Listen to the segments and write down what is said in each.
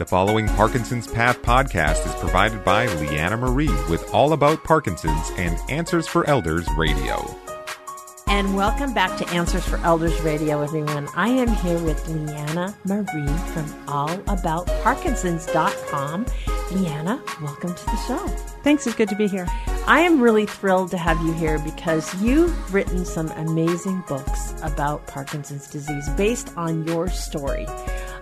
The following Parkinson's Path podcast is provided by Leanna Marie with All About Parkinson's and Answers for Elders Radio. And welcome back to Answers for Elders Radio, everyone. I am here with Leanna Marie from allaboutparkinsons.com. Leanna, welcome to the show. Thanks, it's good to be here. I am really thrilled to have you here because you've written some amazing books about Parkinson's disease based on your story.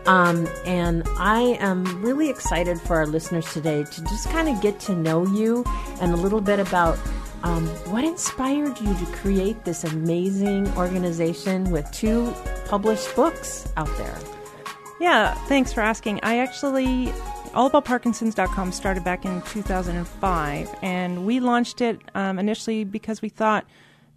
Um, and I am really excited for our listeners today to just kind of get to know you and a little bit about um, what inspired you to create this amazing organization with two published books out there. Yeah, thanks for asking. I actually allaboutparkinsons.com started back in 2005 and we launched it um, initially because we thought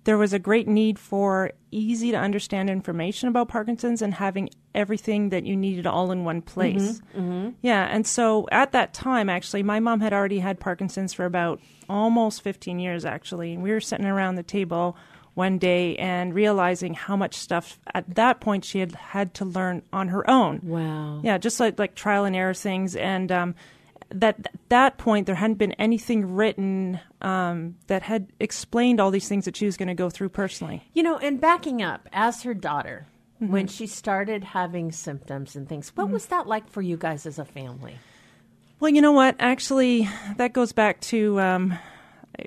there was a great need for easy to understand information about Parkinson's and having everything that you needed all in one place. Mm-hmm, mm-hmm. Yeah, and so at that time, actually, my mom had already had Parkinson's for about almost 15 years, actually. And we were sitting around the table one day and realizing how much stuff at that point she had had to learn on her own. Wow. Yeah, just like like trial and error things and um, that at that point there hadn't been anything written um, that had explained all these things that she was going to go through personally. You know, and backing up as her daughter, mm-hmm. when she started having symptoms and things, what mm-hmm. was that like for you guys as a family? Well, you know what? Actually, that goes back to um,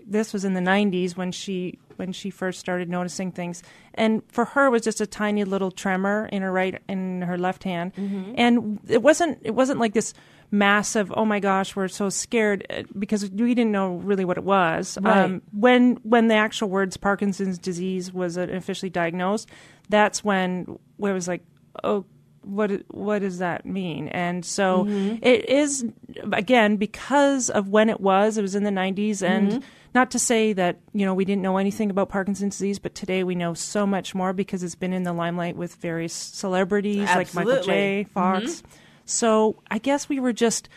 this was in the '90s when she when she first started noticing things, and for her it was just a tiny little tremor in her right in her left hand, mm-hmm. and it wasn't it wasn't like this massive oh my gosh we're so scared uh, because we didn't know really what it was right. um, when when the actual words parkinson's disease was officially diagnosed that's when it was like oh what what does that mean and so mm-hmm. it is again because of when it was it was in the 90s and mm-hmm. not to say that you know we didn't know anything about parkinson's disease but today we know so much more because it's been in the limelight with various celebrities Absolutely. like michael j fox mm-hmm. So I guess we were just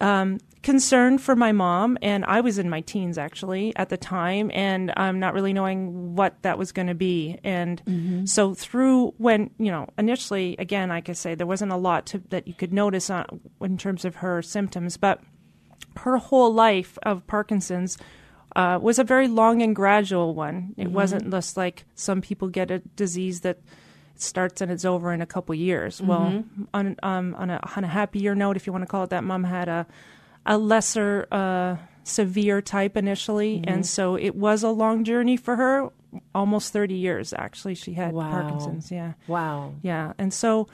um, concerned for my mom, and I was in my teens actually at the time, and I'm not really knowing what that was going to be. And mm-hmm. so through when you know initially, again, I I say, there wasn't a lot to, that you could notice on, in terms of her symptoms, but her whole life of Parkinson's. Uh, was a very long and gradual one. It mm-hmm. wasn't just like some people get a disease that it starts and it's over in a couple years. Mm-hmm. Well, on um, on a on a happier note, if you want to call it that, mom had a a lesser uh, severe type initially, mm-hmm. and so it was a long journey for her. Almost thirty years, actually, she had wow. Parkinson's. Yeah, wow, yeah, and so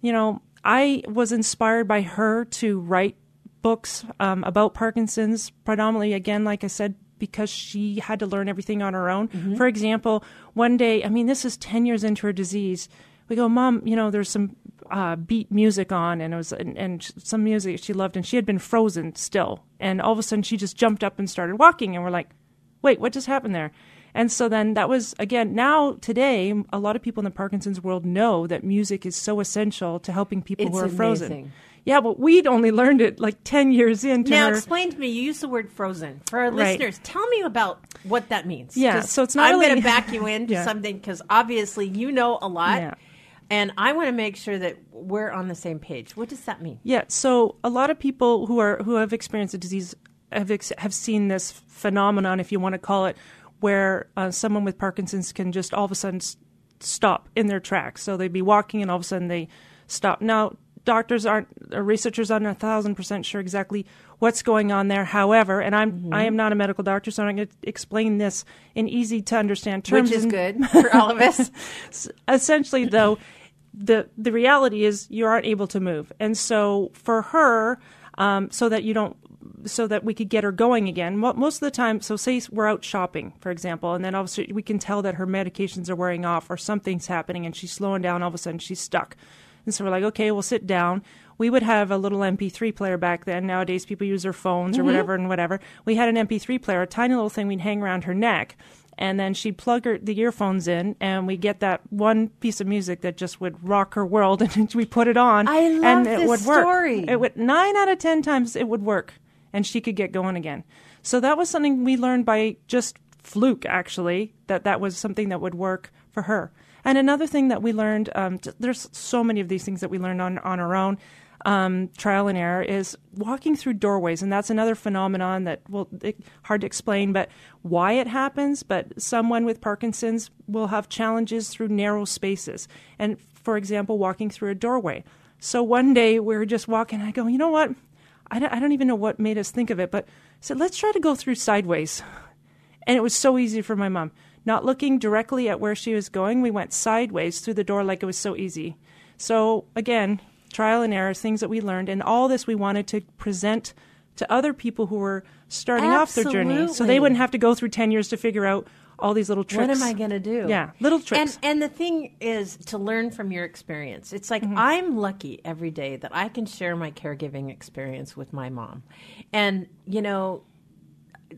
you know, I was inspired by her to write books um, about Parkinson's, predominantly again, like I said, because she had to learn everything on her own. Mm-hmm. For example, one day, I mean, this is 10 years into her disease. We go, Mom, you know, there's some uh, beat music on, and it was, and, and, some music she loved, and she had been frozen still. And all of a sudden, she just jumped up and started walking, and we're like, wait, what just happened there? And so then that was, again, now today, a lot of people in the Parkinson's world know that music is so essential to helping people it's who are amazing. frozen. Yeah, but we'd only learned it like 10 years into Now, her. explain to me, you use the word frozen. For our Right. listeners, tell me about what that means. Yeah, so it's not I'm really- going to back you into Yeah. something because obviously you know a lot. Yeah. And I want to make sure that we're on the same page. What does that mean? Yeah, so a lot of people who are who have experienced the disease have ex- have seen this phenomenon, if you want to call it, where uh, someone with Parkinson's can just all of a sudden s- stop in their tracks. So they'd be walking, and all of a sudden they stop. Now, doctors aren't, or researchers aren't a thousand percent sure exactly what's going on there. However, and I'm Mm-hmm. I am not a medical doctor, so I'm going to explain this in easy to understand terms. Which is good for all of us. essentially though the the reality is you aren't able to move and so for her um, so that you don't so that we could get her going again most of the time so say we're out shopping for example and then all of a sudden we can tell that her medications are wearing off or something's happening and she's slowing down all of a sudden she's stuck and so we're like okay we'll sit down. We would have a little mp3 player back then. Nowadays people use their phones or mm-hmm. whatever and whatever. We had an mp3 player a tiny little thing we'd hang around her neck. And then she'd plug her the earphones in and we'd get that one piece of music that just would rock her world and we put it on I love and it this would work. story. it would nine out of ten times it would work and she could get going again. So that was something we learned by just fluke actually that that was something that would work for her and another thing that we learned um, there's so many of these things that we learned on on our own um, trial and error is walking through doorways, and that's another phenomenon that well, it, hard to explain, but why it happens. But someone with Parkinson's will have challenges through narrow spaces, and for example, walking through a doorway. So one day we were just walking. I go, you know what? I don't, I don't even know what made us think of it, but I said, let's try to go through sideways. And it was so easy for my mom. Not looking directly at where she was going, we went sideways through the door like it was so easy. So, again, trial and error, things that we learned, and all this we wanted to present to other people who were starting off their journey so they wouldn't have to go through 10 years to figure out all these little tricks. What am I going to do? Yeah, little tricks. And and the thing is to learn from your experience. It's like mm-hmm. I'm lucky every day that I can share my caregiving experience with my mom. And you know,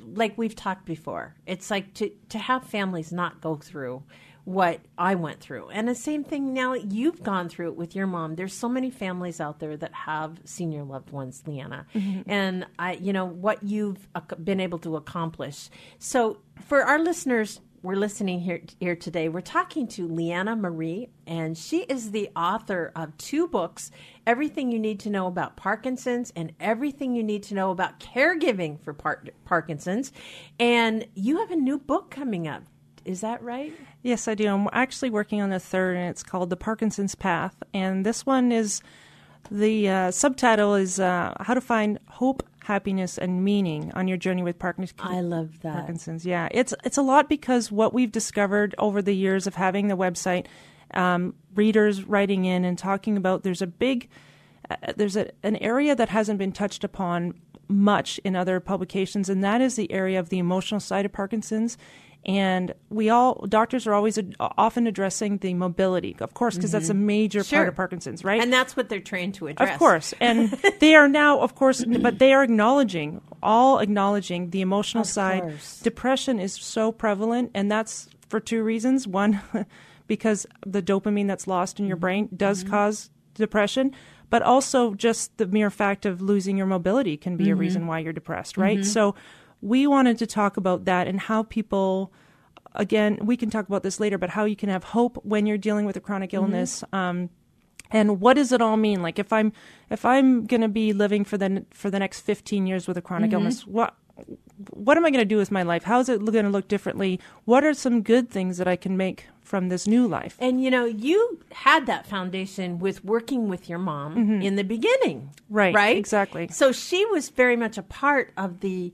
like we've talked before, it's like to to have families not go through what I went through. And the same thing now you've gone through it with your mom. There's so many families out there that have senior loved ones, Leanna. Mm-hmm. And I you know what you've been able to accomplish. So for our listeners we're listening here here today. We're talking to Leanna Marie, and she is the author of two books: Everything You Need to Know About Parkinson's and Everything You Need to Know About Caregiving for Par- Parkinson's. And you have a new book coming up. Is that right? Yes, I do. I'm actually working on the third, and it's called The Parkinson's Path. And this one is the uh, subtitle is uh, How to Find Hope, Happiness, and Meaning on Your Journey with Parkinson's. I love that. Parkinson's, yeah. It's, it's a lot because what we've discovered over the years of having the website, um, readers writing in and talking about there's a big, uh, there's a, an area that hasn't been touched upon much in other publications, and that is the area of the emotional side of Parkinson's and we all doctors are always ad- often addressing the mobility of course because mm-hmm. that's a mm-hmm. major sure. part of parkinson's right and that's what they're trained to address of course and they are now of course but they are acknowledging all acknowledging the emotional of side course. depression is so prevalent and that's for two reasons one because the dopamine that's lost in your brain does mm-hmm. cause depression but also just the mere fact of losing your mobility can be mm-hmm. a reason why you're depressed right mm-hmm. so we wanted to talk about that and how people again we can talk about this later but how you can have hope when you're dealing with a chronic mm-hmm. illness mm-hmm. um, and what does it all mean like if i'm if i'm going to be living for the for the next 15 years with a chronic mm-hmm. illness what what am i going to do with my life how is it going to look differently what are some good things that i can make from this new life and you know you had that foundation with working with your mom mm-hmm. in the beginning right right exactly so she was very much a part of the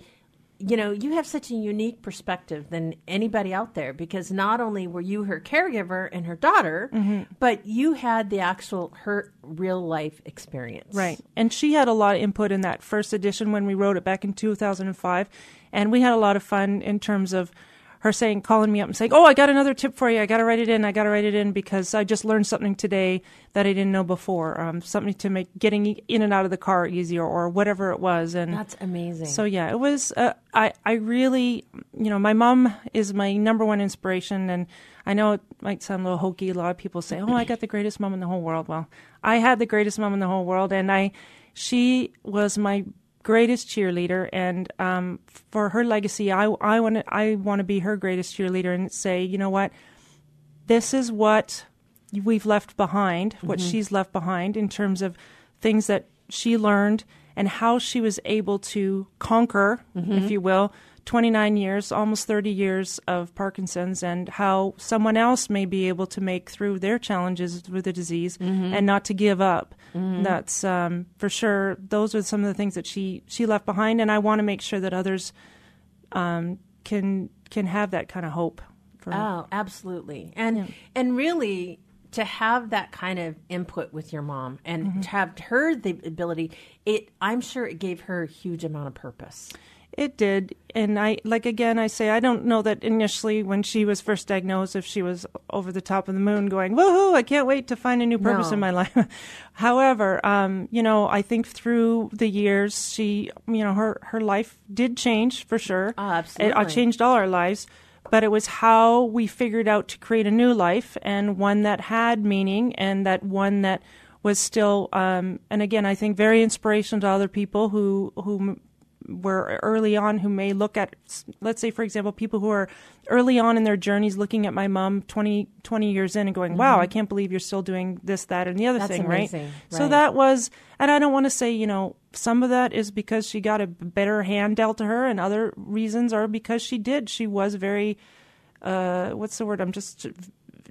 you know, you have such a unique perspective than anybody out there because not only were you her caregiver and her daughter, mm-hmm. but you had the actual her real life experience. Right. And she had a lot of input in that first edition when we wrote it back in 2005. And we had a lot of fun in terms of her saying, calling me up and saying, "Oh, I got another tip for you. I got to write it in. I got to write it in because I just learned something today that I didn't know before. Um, something to make getting in and out of the car easier, or whatever it was." And that's amazing. So yeah, it was. Uh, I I really, you know, my mom is my number one inspiration, and I know it might sound a little hokey. A lot of people say, "Oh, I got the greatest mom in the whole world." Well, I had the greatest mom in the whole world, and I, she was my greatest cheerleader, and um, for her legacy, I I want to I want to be her greatest cheerleader and say, you know what, this is what we've left behind, what mm-hmm. she's left behind in terms of things that she learned and how she was able to conquer, mm-hmm. if you will, 29 years, almost 30 years of Parkinson's, and how someone else may be able to make through their challenges with the disease mm-hmm. and not to give up. Mm-hmm. That's um, for sure. Those are some of the things that she she left behind, and I want to make sure that others um, can can have that kind of hope. oh, absolutely, and yeah. and really to have that kind of input with your mom and mm-hmm. to have her the ability it i'm sure it gave her a huge amount of purpose it did. And I, like again, I say, I don't know that initially when she was first diagnosed, if she was over the top of the moon going, woohoo, I can't wait to find a new purpose no. in my life. However, um, you know, I think through the years, she, you know, her, her life did change for sure. Oh, absolutely. It, it changed all our lives. But it was how we figured out to create a new life and one that had meaning and that one that was still, um, and again, I think very inspirational to other people who, who were early on who may look at, let's say, for example, people who are early on in their journeys looking at my mom 20, 20 years in and going, wow, I can't believe you're still doing this, that, and the other Mm-hmm. That's thing, amazing. right? Right. So that was, and I don't want to say, you know, some of that is because she got a better hand dealt to her, and other reasons are because she did. She was very, uh, what's the word? I'm just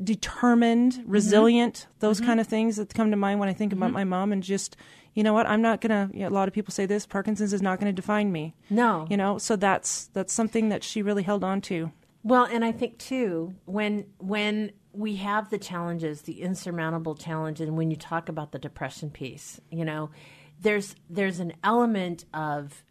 determined, Mm-hmm. resilient, those kind of things that come to mind when I think about my mom, and just, you know what, I'm not gonna. You know, a lot of people say this: Parkinson's is not going to define me. No. You know, so that's that's something that she really held on to. Well, and I think too when when we have the challenges, the insurmountable challenge, and when you talk about the depression piece, you know, there's there's an element of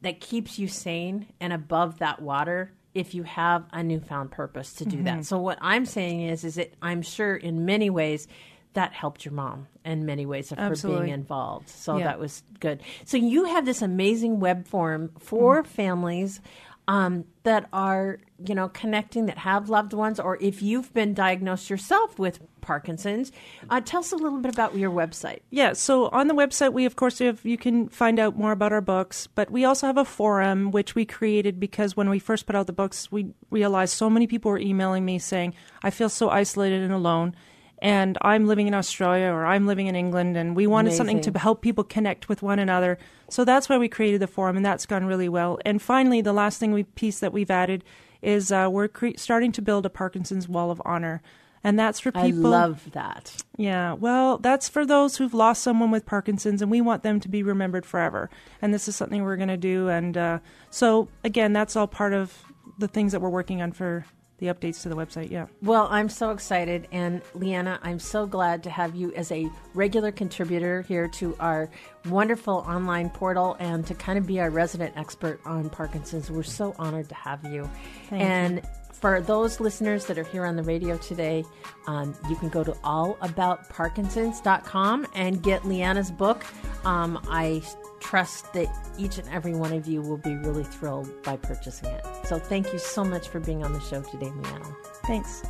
that keeps you sane and above that water if you have a newfound purpose to do Mm-hmm. that. So what I'm saying is is that I'm sure in many ways that helped your mom in many ways of her being involved. So Yeah. that was good. So you have this amazing web form for Mm-hmm. families um, that are, you know, connecting that have loved ones, or if you've been diagnosed yourself with Parkinson's. Uh, tell us a little bit about your website. Yeah, so on the website, we of course have you can find out more about our books, but we also have a forum which we created because when we first put out the books, we realized so many people were emailing me saying, "I feel so isolated and alone." And I'm living in Australia or I'm living in England, and we wanted something to help people connect with one another. So that's why we created the forum, and that's gone really well. And finally, the last thing we piece that we've added is uh, we're cre- starting to build a Parkinson's Wall of Honor, and that's for people. I love that. Yeah, well, that's for those who've lost someone with Parkinson's, and we want them to be remembered forever. And this is something we're going to do. And uh, so, again, that's all part of the things that we're working on for the updates to the website. Yeah. Well, I'm so excited. And Leanna, I'm so glad to have you as a regular contributor here to our wonderful online portal and to kind of be our resident expert on Parkinson's. We're so honored to have you. Thank and for those listeners that are here on the radio today, um, you can go to allaboutparkinsons.com and get Leanna's book. Um, I trust that each and every one of you will be really thrilled by purchasing it. So thank you so much for being on the show today, Leanna. Thanks.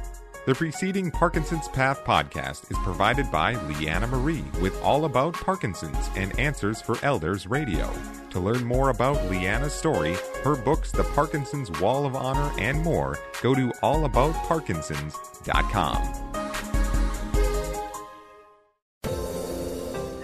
The preceding Parkinson's Path podcast is provided by Leanna Marie with All About Parkinson's and Answers for Elders Radio. To learn more about Leanna's story, her books, The Parkinson's Wall of Honor, and more, go to allaboutparkinsons.com.